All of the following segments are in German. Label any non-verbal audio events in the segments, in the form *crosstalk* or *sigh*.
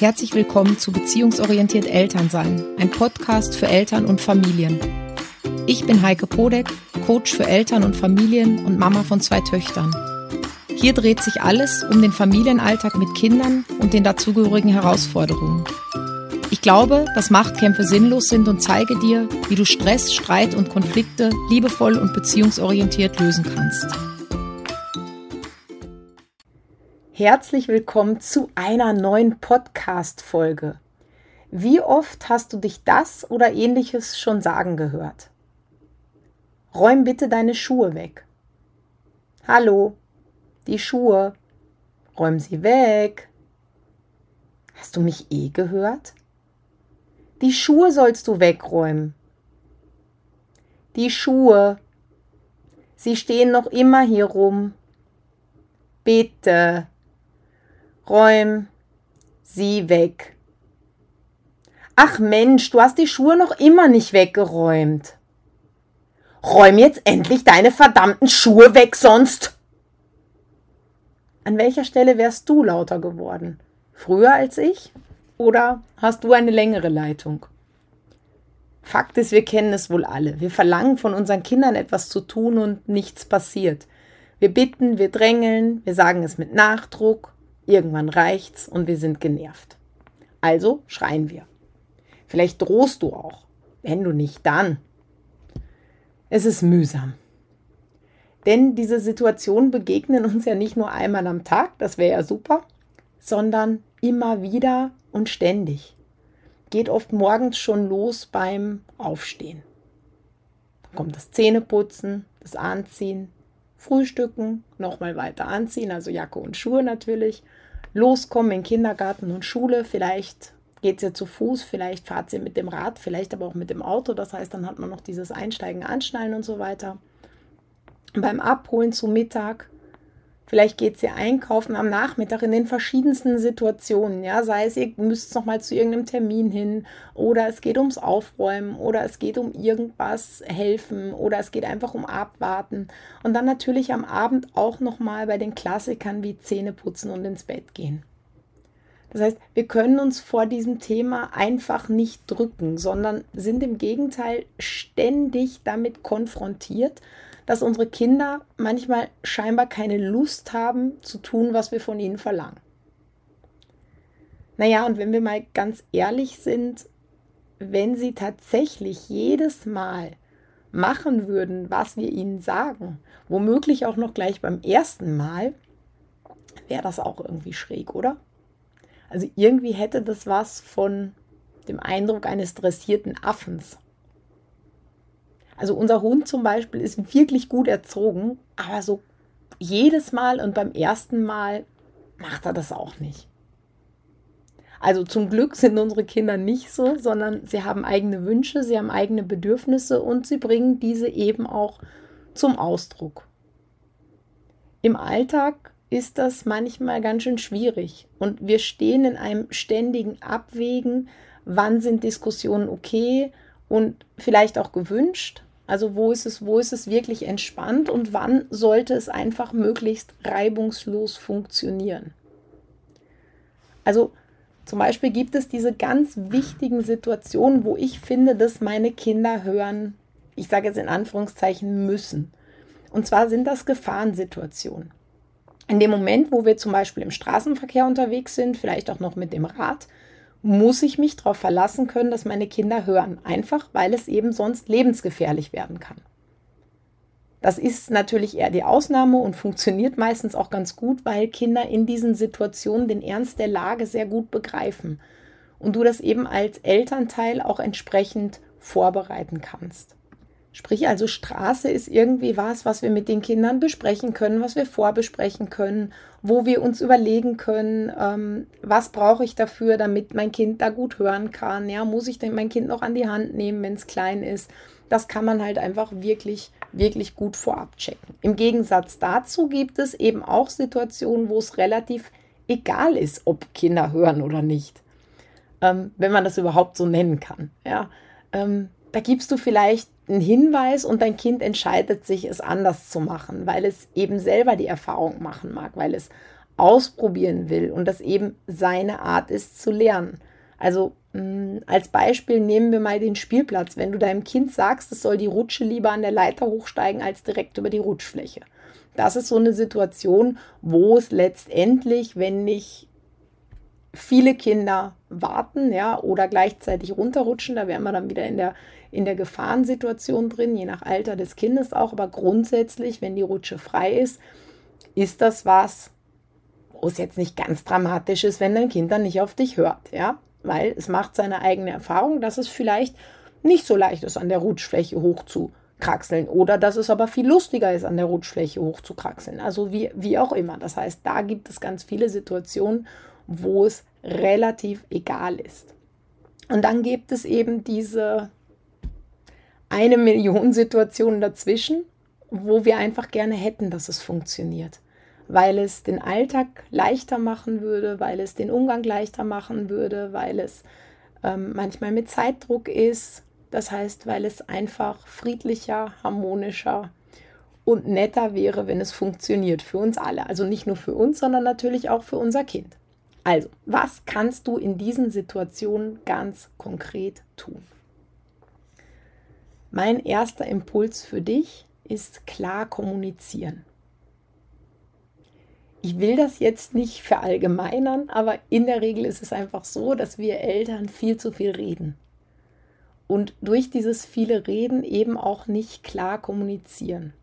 Herzlich willkommen zu Beziehungsorientiert Elternsein, ein Podcast für Eltern und Familien. Ich bin Heike Podek, Coach für Eltern und Familien und Mama von zwei Töchtern. Hier dreht sich alles um den Familienalltag mit Kindern und den dazugehörigen Herausforderungen. Ich glaube, dass Machtkämpfe sinnlos sind und zeige dir, wie du Stress, Streit und Konflikte liebevoll und beziehungsorientiert lösen kannst. Herzlich willkommen zu einer neuen Podcast-Folge. Wie oft hast du dich das oder ähnliches schon sagen gehört? Räum bitte deine Schuhe weg. Hallo, die Schuhe. Räum sie weg. Hast du mich eh gehört? Die Schuhe sollst du wegräumen. Die Schuhe. Sie stehen noch immer hier rum. Bitte. Räum sie weg. Ach Mensch, du hast die Schuhe noch immer nicht weggeräumt. Räum jetzt endlich deine verdammten Schuhe weg, sonst. An welcher Stelle wärst du lauter geworden? Früher als ich? Oder hast du eine längere Leitung? Fakt ist, wir kennen es wohl alle. Wir verlangen von unseren Kindern etwas zu tun und nichts passiert. Wir bitten, wir drängeln, wir sagen es mit Nachdruck Irgendwann reicht's und wir sind genervt. Also schreien wir. Vielleicht drohst du auch. Wenn du nicht, dann. Es ist mühsam. Denn diese Situationen begegnen uns ja nicht nur einmal am Tag, das wäre ja super, sondern immer wieder und ständig. Geht oft morgens schon los beim Aufstehen. Dann kommt das Zähneputzen, das Anziehen, Frühstücken, nochmal weiter anziehen, also Jacke und Schuhe natürlich, loskommen in Kindergarten und Schule, vielleicht geht sie zu Fuß, vielleicht fahrt sie mit dem Rad, vielleicht aber auch mit dem Auto, das heißt, dann hat man noch dieses Einsteigen, Anschnallen und so weiter. Beim Abholen zu Mittag Vielleicht geht sie einkaufen am Nachmittag in den verschiedensten Situationen. Ja, sei es, ihr müsst noch mal zu irgendeinem Termin hin oder es geht ums Aufräumen oder es geht um irgendwas helfen oder es geht einfach um Abwarten. Und dann natürlich am Abend auch noch mal bei den Klassikern wie Zähne putzen und ins Bett gehen. Das heißt, wir können uns vor diesem Thema einfach nicht drücken, sondern sind im Gegenteil ständig damit konfrontiert dass unsere Kinder manchmal scheinbar keine Lust haben zu tun, was wir von ihnen verlangen. Naja, und wenn wir mal ganz ehrlich sind, wenn sie tatsächlich jedes Mal machen würden, was wir ihnen sagen, womöglich auch noch gleich beim ersten Mal, wäre das auch irgendwie schräg, oder? Also irgendwie hätte das was von dem Eindruck eines dressierten Affens. Also unser Hund zum Beispiel ist wirklich gut erzogen, aber so jedes Mal und beim ersten Mal macht er das auch nicht. Also zum Glück sind unsere Kinder nicht so, sondern sie haben eigene Wünsche, sie haben eigene Bedürfnisse und sie bringen diese eben auch zum Ausdruck. Im Alltag ist das manchmal ganz schön schwierig und wir stehen in einem ständigen Abwägen, wann sind Diskussionen okay und vielleicht auch gewünscht also wo ist es, wo ist es wirklich entspannt und wann sollte es einfach möglichst reibungslos funktionieren? Also zum Beispiel gibt es diese ganz wichtigen Situationen, wo ich finde, dass meine Kinder hören, ich sage jetzt in Anführungszeichen müssen. Und zwar sind das Gefahrensituationen. In dem Moment, wo wir zum Beispiel im Straßenverkehr unterwegs sind, vielleicht auch noch mit dem Rad, muss ich mich darauf verlassen können, dass meine Kinder hören. Einfach, weil es eben sonst lebensgefährlich werden kann. Das ist natürlich eher die Ausnahme und funktioniert meistens auch ganz gut, weil Kinder in diesen Situationen den Ernst der Lage sehr gut begreifen und du das eben als Elternteil auch entsprechend vorbereiten kannst. Sprich also Straße ist irgendwie was, was wir mit den Kindern besprechen können, was wir vorbesprechen können, wo wir uns überlegen können, ähm, was brauche ich dafür, damit mein Kind da gut hören kann. Ja, muss ich denn mein Kind noch an die Hand nehmen, wenn es klein ist? Das kann man halt einfach wirklich, wirklich gut vorab checken. Im Gegensatz dazu gibt es eben auch Situationen, wo es relativ egal ist, ob Kinder hören oder nicht. Ähm, wenn man das überhaupt so nennen kann. Ja, ähm, da gibst du vielleicht einen Hinweis und dein Kind entscheidet sich, es anders zu machen, weil es eben selber die Erfahrung machen mag, weil es ausprobieren will und das eben seine Art ist zu lernen. Also mm, als Beispiel nehmen wir mal den Spielplatz. Wenn du deinem Kind sagst, es soll die Rutsche lieber an der Leiter hochsteigen als direkt über die Rutschfläche. Das ist so eine Situation, wo es letztendlich, wenn nicht viele Kinder warten, ja, oder gleichzeitig runterrutschen, da wären wir dann wieder in der, in der Gefahrensituation drin, je nach Alter des Kindes auch. Aber grundsätzlich, wenn die Rutsche frei ist, ist das was, wo es jetzt nicht ganz dramatisch ist, wenn dein Kind dann nicht auf dich hört, ja, weil es macht seine eigene Erfahrung, dass es vielleicht nicht so leicht ist, an der Rutschfläche hoch zu kraxeln oder dass es aber viel lustiger ist, an der Rutschfläche hoch zu kraxeln. Also wie, wie auch immer. Das heißt, da gibt es ganz viele Situationen, wo es relativ egal ist. Und dann gibt es eben diese eine Million Situationen dazwischen, wo wir einfach gerne hätten, dass es funktioniert weil es den Alltag leichter machen würde, weil es den Umgang leichter machen würde, weil es ähm, manchmal mit Zeitdruck ist. Das heißt, weil es einfach friedlicher, harmonischer und netter wäre, wenn es funktioniert für uns alle. Also nicht nur für uns, sondern natürlich auch für unser Kind. Also, was kannst du in diesen Situationen ganz konkret tun? Mein erster Impuls für dich ist klar kommunizieren ich will das jetzt nicht verallgemeinern, aber in der Regel ist es einfach so, dass wir Eltern viel zu viel reden. Und durch dieses viele Reden eben auch nicht klar kommunizieren.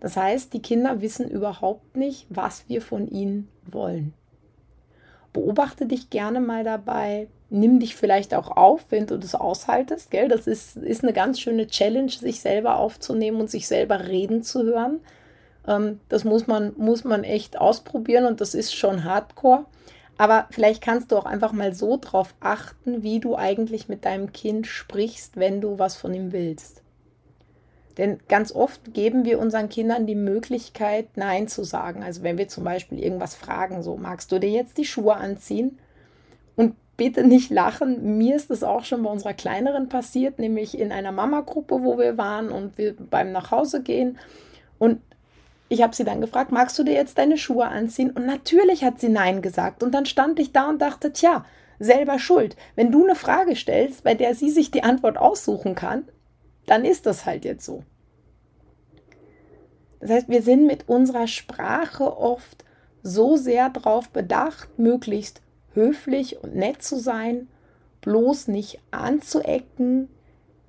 Das heißt, die Kinder wissen überhaupt nicht, was wir von ihnen wollen. Beobachte dich gerne mal dabei. Nimm dich vielleicht auch auf, wenn du das aushaltest. Gell? Das ist, ist eine ganz schöne Challenge, sich selber aufzunehmen und sich selber reden zu hören. Ähm, das muss man, muss man echt ausprobieren und das ist schon hardcore. Aber vielleicht kannst du auch einfach mal so drauf achten, wie du eigentlich mit deinem Kind sprichst, wenn du was von ihm willst. Denn ganz oft geben wir unseren Kindern die Möglichkeit, Nein zu sagen. Also wenn wir zum Beispiel irgendwas fragen, so magst du dir jetzt die Schuhe anziehen? Und bitte nicht lachen. Mir ist das auch schon bei unserer Kleineren passiert, nämlich in einer Mama-Gruppe, wo wir waren und wir beim Nachhause gehen. Und ich habe sie dann gefragt, magst du dir jetzt deine Schuhe anziehen? Und natürlich hat sie Nein gesagt. Und dann stand ich da und dachte, tja, selber schuld. Wenn du eine Frage stellst, bei der sie sich die Antwort aussuchen kann, dann ist das halt jetzt so. Das heißt, wir sind mit unserer Sprache oft so sehr darauf bedacht, möglichst höflich und nett zu sein, bloß nicht anzuecken,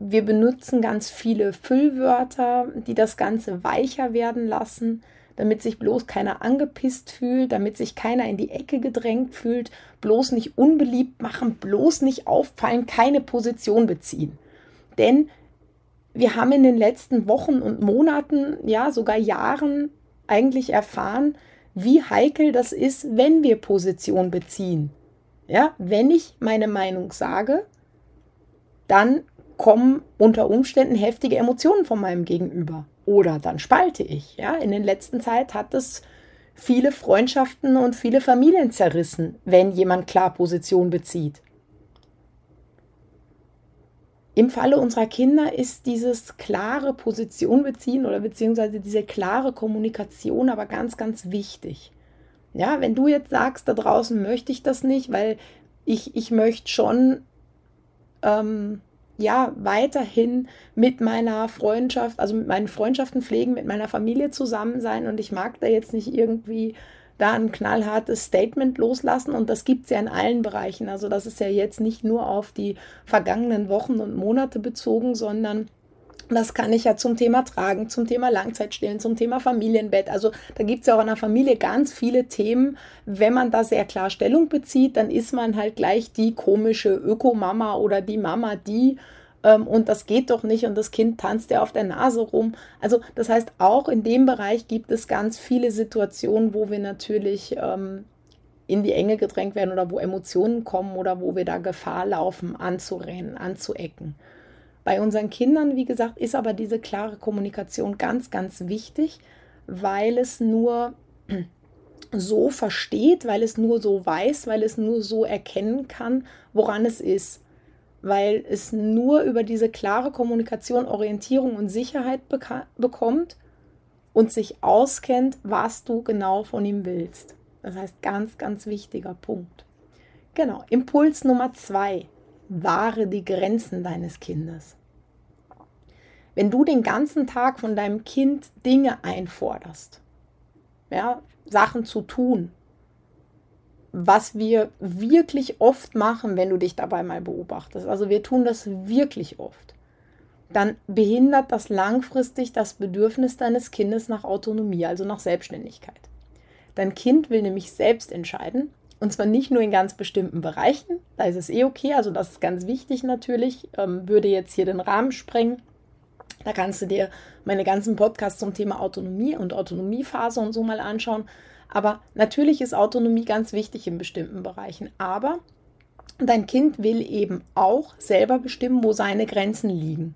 wir benutzen ganz viele Füllwörter, die das Ganze weicher werden lassen, damit sich bloß keiner angepisst fühlt, damit sich keiner in die Ecke gedrängt fühlt, bloß nicht unbeliebt machen, bloß nicht auffallen, keine Position beziehen. Denn wir haben in den letzten Wochen und Monaten, ja sogar Jahren eigentlich erfahren, wie heikel das ist, wenn wir Position beziehen. Ja, wenn ich meine Meinung sage, dann kommen unter Umständen heftige Emotionen von meinem Gegenüber. Oder dann spalte ich. Ja, in den letzten Zeit hat es viele Freundschaften und viele Familien zerrissen, wenn jemand klar Position bezieht. Im Falle unserer Kinder ist dieses klare Position beziehen oder beziehungsweise diese klare Kommunikation aber ganz, ganz wichtig. Ja, wenn du jetzt sagst, da draußen möchte ich das nicht, weil ich, ich möchte schon ähm, ja weiterhin mit meiner Freundschaft, also mit meinen Freundschaften pflegen, mit meiner Familie zusammen sein und ich mag da jetzt nicht irgendwie da ein knallhartes Statement loslassen und das gibt es ja in allen Bereichen. Also das ist ja jetzt nicht nur auf die vergangenen Wochen und Monate bezogen, sondern das kann ich ja zum Thema Tragen, zum Thema Langzeitstillen, zum Thema Familienbett. Also da gibt es ja auch in der Familie ganz viele Themen. Wenn man da sehr klar Stellung bezieht, dann ist man halt gleich die komische Ökomama oder die Mama, die ähm, und das geht doch nicht und das Kind tanzt ja auf der Nase rum. Also das heißt, auch in dem Bereich gibt es ganz viele Situationen, wo wir natürlich ähm, in die Enge gedrängt werden oder wo Emotionen kommen oder wo wir da Gefahr laufen, anzurennen, anzuecken. Bei unseren Kindern, wie gesagt, ist aber diese klare Kommunikation ganz, ganz wichtig, weil es nur *clears throat* so versteht, weil es nur so weiß, weil es nur so erkennen kann, woran es ist. Weil es nur über diese klare Kommunikation Orientierung und Sicherheit bekommt und sich auskennt, was du genau von ihm willst. Das heißt, ganz, ganz wichtiger Punkt. Genau, Impuls Nummer zwei. Wahre die Grenzen deines Kindes. Wenn du den ganzen Tag von deinem Kind Dinge einforderst, ja, Sachen zu tun, was wir wirklich oft machen, wenn du dich dabei mal beobachtest. Also wir tun das wirklich oft. Dann behindert das langfristig das Bedürfnis deines Kindes nach Autonomie, also nach Selbstständigkeit. Dein Kind will nämlich selbst entscheiden, und zwar nicht nur in ganz bestimmten Bereichen, da ist es eh okay, also das ist ganz wichtig natürlich, ähm, würde jetzt hier den Rahmen sprengen. Da kannst du dir meine ganzen Podcasts zum Thema Autonomie und Autonomiephase und so mal anschauen. Aber natürlich ist Autonomie ganz wichtig in bestimmten Bereichen. Aber dein Kind will eben auch selber bestimmen, wo seine Grenzen liegen.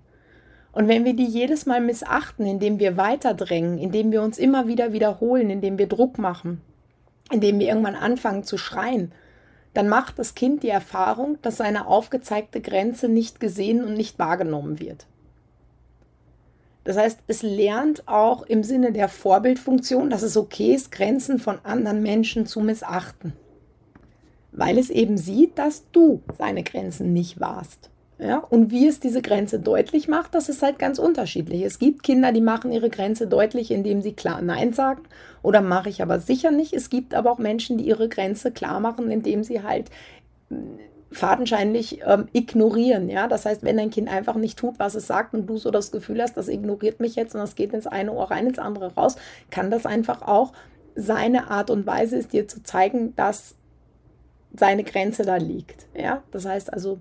Und wenn wir die jedes Mal missachten, indem wir weiterdrängen, indem wir uns immer wieder wiederholen, indem wir Druck machen, indem wir irgendwann anfangen zu schreien, dann macht das Kind die Erfahrung, dass seine aufgezeigte Grenze nicht gesehen und nicht wahrgenommen wird. Das heißt, es lernt auch im Sinne der Vorbildfunktion, dass es okay ist, Grenzen von anderen Menschen zu missachten. Weil es eben sieht, dass du seine Grenzen nicht wahrst. Ja, und wie es diese Grenze deutlich macht, das ist halt ganz unterschiedlich. Es gibt Kinder, die machen ihre Grenze deutlich, indem sie klar Nein sagen oder mache ich aber sicher nicht. Es gibt aber auch Menschen, die ihre Grenze klar machen, indem sie halt fadenscheinlich ähm, ignorieren. Ja? Das heißt, wenn dein Kind einfach nicht tut, was es sagt und du so das Gefühl hast, das ignoriert mich jetzt und das geht ins eine Ohr rein, ins andere raus, kann das einfach auch seine Art und Weise ist, dir zu zeigen, dass seine Grenze da liegt. Ja? Das heißt also,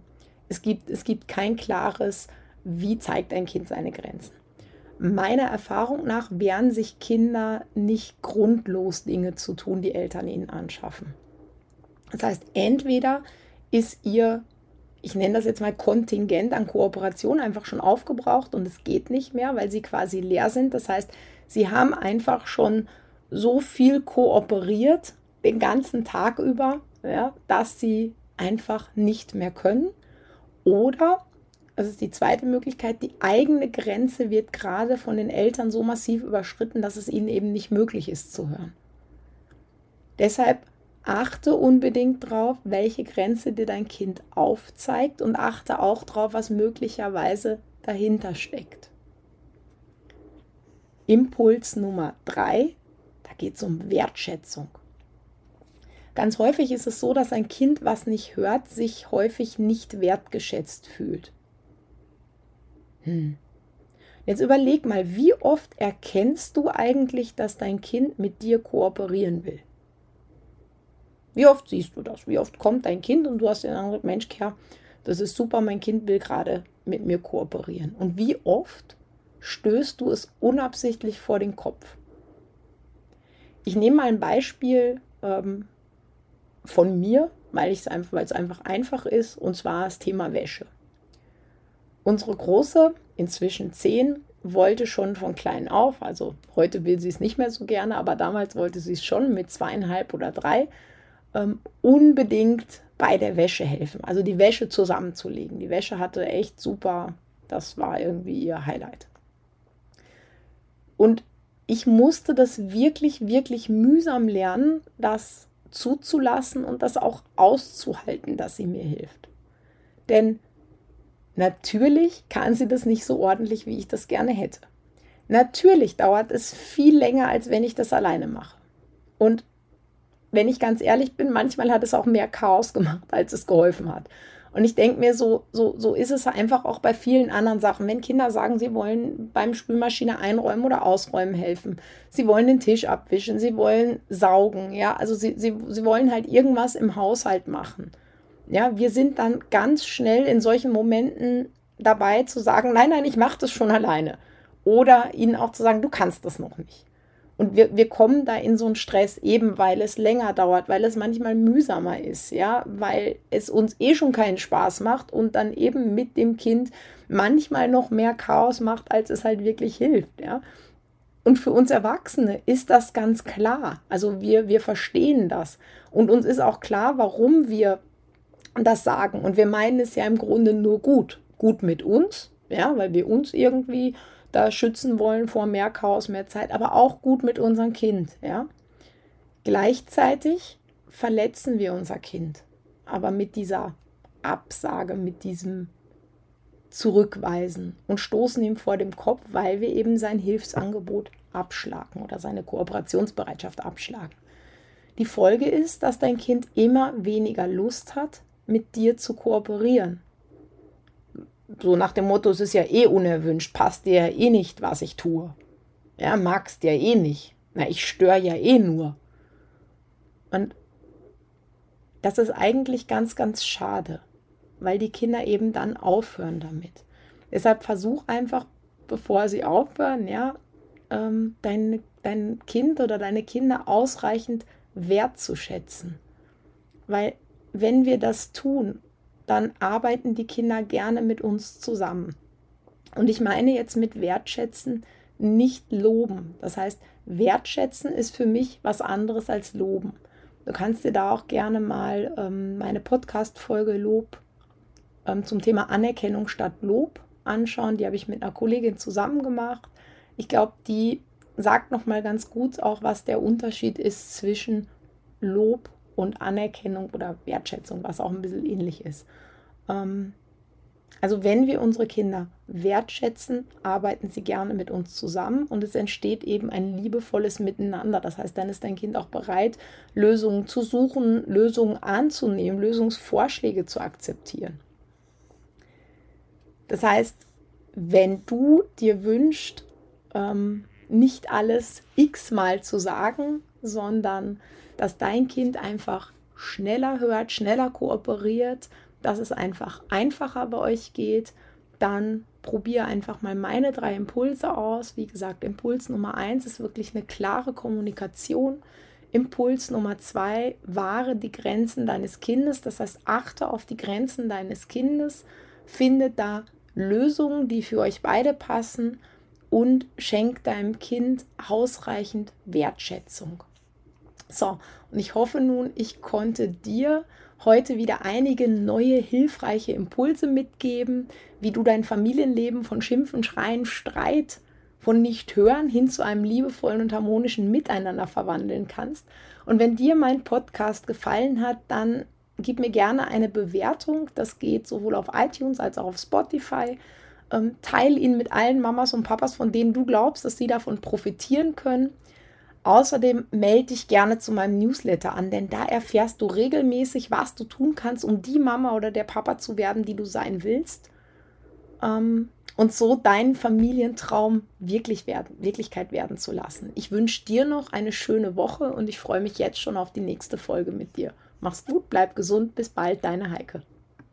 es gibt, es gibt kein klares, wie zeigt ein Kind seine Grenzen. Meiner Erfahrung nach wehren sich Kinder nicht grundlos Dinge zu tun, die Eltern ihnen anschaffen. Das heißt, entweder ist ihr, ich nenne das jetzt mal Kontingent an Kooperation einfach schon aufgebraucht und es geht nicht mehr, weil sie quasi leer sind. Das heißt, sie haben einfach schon so viel kooperiert den ganzen Tag über, ja, dass sie einfach nicht mehr können. Oder, das ist die zweite Möglichkeit, die eigene Grenze wird gerade von den Eltern so massiv überschritten, dass es ihnen eben nicht möglich ist zu hören. Deshalb achte unbedingt drauf, welche Grenze dir dein Kind aufzeigt und achte auch drauf, was möglicherweise dahinter steckt. Impuls Nummer drei, da geht es um Wertschätzung. Ganz häufig ist es so, dass ein Kind, was nicht hört, sich häufig nicht wertgeschätzt fühlt. Hm. Jetzt überleg mal, wie oft erkennst du eigentlich, dass dein Kind mit dir kooperieren will? Wie oft siehst du das? Wie oft kommt dein Kind und du hast den anderen, Mensch, Kerr, das ist super, mein Kind will gerade mit mir kooperieren. Und wie oft stößt du es unabsichtlich vor den Kopf? Ich nehme mal ein Beispiel ähm, von mir, weil es einfach, einfach einfach ist, und zwar das Thema Wäsche. Unsere Große, inzwischen zehn, wollte schon von klein auf, also heute will sie es nicht mehr so gerne, aber damals wollte sie es schon mit zweieinhalb oder drei ähm, unbedingt bei der Wäsche helfen. Also die Wäsche zusammenzulegen. Die Wäsche hatte echt super, das war irgendwie ihr Highlight. Und ich musste das wirklich, wirklich mühsam lernen, das zuzulassen und das auch auszuhalten, dass sie mir hilft. Denn natürlich kann sie das nicht so ordentlich, wie ich das gerne hätte. Natürlich dauert es viel länger, als wenn ich das alleine mache. Und wenn ich ganz ehrlich bin, manchmal hat es auch mehr Chaos gemacht, als es geholfen hat. Und ich denke mir, so, so, so ist es einfach auch bei vielen anderen Sachen. Wenn Kinder sagen, sie wollen beim Spülmaschine einräumen oder ausräumen helfen, sie wollen den Tisch abwischen, sie wollen saugen, ja, also sie, sie, sie wollen halt irgendwas im Haushalt machen. Ja, wir sind dann ganz schnell in solchen Momenten dabei zu sagen, nein, nein, ich mache das schon alleine. Oder ihnen auch zu sagen, du kannst das noch nicht. Und wir, wir kommen da in so einen Stress, eben weil es länger dauert, weil es manchmal mühsamer ist, ja, weil es uns eh schon keinen Spaß macht und dann eben mit dem Kind manchmal noch mehr Chaos macht, als es halt wirklich hilft, ja. Und für uns Erwachsene ist das ganz klar. Also wir, wir verstehen das. Und uns ist auch klar, warum wir das sagen. Und wir meinen es ja im Grunde nur gut. Gut mit uns, ja, weil wir uns irgendwie da schützen wollen vor mehr Chaos, mehr Zeit, aber auch gut mit unserem Kind, ja. Gleichzeitig verletzen wir unser Kind, aber mit dieser Absage, mit diesem Zurückweisen und stoßen ihm vor dem Kopf, weil wir eben sein Hilfsangebot abschlagen oder seine Kooperationsbereitschaft abschlagen. Die Folge ist, dass dein Kind immer weniger Lust hat, mit dir zu kooperieren. So nach dem Motto, es ist ja eh unerwünscht, passt dir ja eh nicht, was ich tue. Ja, magst ja eh nicht. Na, ich störe ja eh nur. Und das ist eigentlich ganz, ganz schade, weil die Kinder eben dann aufhören damit. Deshalb versuch einfach, bevor sie aufhören, ja, ähm, dein, dein Kind oder deine Kinder ausreichend wertzuschätzen. Weil wenn wir das tun, dann arbeiten die Kinder gerne mit uns zusammen. Und ich meine jetzt mit wertschätzen nicht loben. Das heißt, wertschätzen ist für mich was anderes als loben. Du kannst dir da auch gerne mal ähm, meine Podcast-Folge Lob ähm, zum Thema Anerkennung statt Lob anschauen. Die habe ich mit einer Kollegin zusammen gemacht. Ich glaube, die sagt nochmal ganz gut auch, was der Unterschied ist zwischen Lob und Anerkennung oder Wertschätzung, was auch ein bisschen ähnlich ist. Ähm, also wenn wir unsere Kinder wertschätzen, arbeiten sie gerne mit uns zusammen und es entsteht eben ein liebevolles Miteinander. Das heißt, dann ist dein Kind auch bereit, Lösungen zu suchen, Lösungen anzunehmen, Lösungsvorschläge zu akzeptieren. Das heißt, wenn du dir wünschst, ähm, nicht alles x-mal zu sagen, sondern dass dein Kind einfach schneller hört, schneller kooperiert, dass es einfach einfacher bei euch geht, dann probiere einfach mal meine drei Impulse aus. Wie gesagt, Impuls Nummer eins ist wirklich eine klare Kommunikation. Impuls Nummer zwei, wahre die Grenzen deines Kindes. Das heißt, achte auf die Grenzen deines Kindes, finde da Lösungen, die für euch beide passen und schenk deinem Kind ausreichend Wertschätzung. So, und ich hoffe nun, ich konnte dir heute wieder einige neue hilfreiche Impulse mitgeben, wie du dein Familienleben von Schimpfen, Schreien, Streit, von Nicht-Hören hin zu einem liebevollen und harmonischen Miteinander verwandeln kannst. Und wenn dir mein Podcast gefallen hat, dann gib mir gerne eine Bewertung. Das geht sowohl auf iTunes als auch auf Spotify. Ähm, teil ihn mit allen Mamas und Papas, von denen du glaubst, dass sie davon profitieren können. Außerdem melde dich gerne zu meinem Newsletter an, denn da erfährst du regelmäßig, was du tun kannst, um die Mama oder der Papa zu werden, die du sein willst. Ähm, und so deinen Familientraum wirklich werden, Wirklichkeit werden zu lassen. Ich wünsche dir noch eine schöne Woche und ich freue mich jetzt schon auf die nächste Folge mit dir. Mach's gut, bleib gesund, bis bald, deine Heike.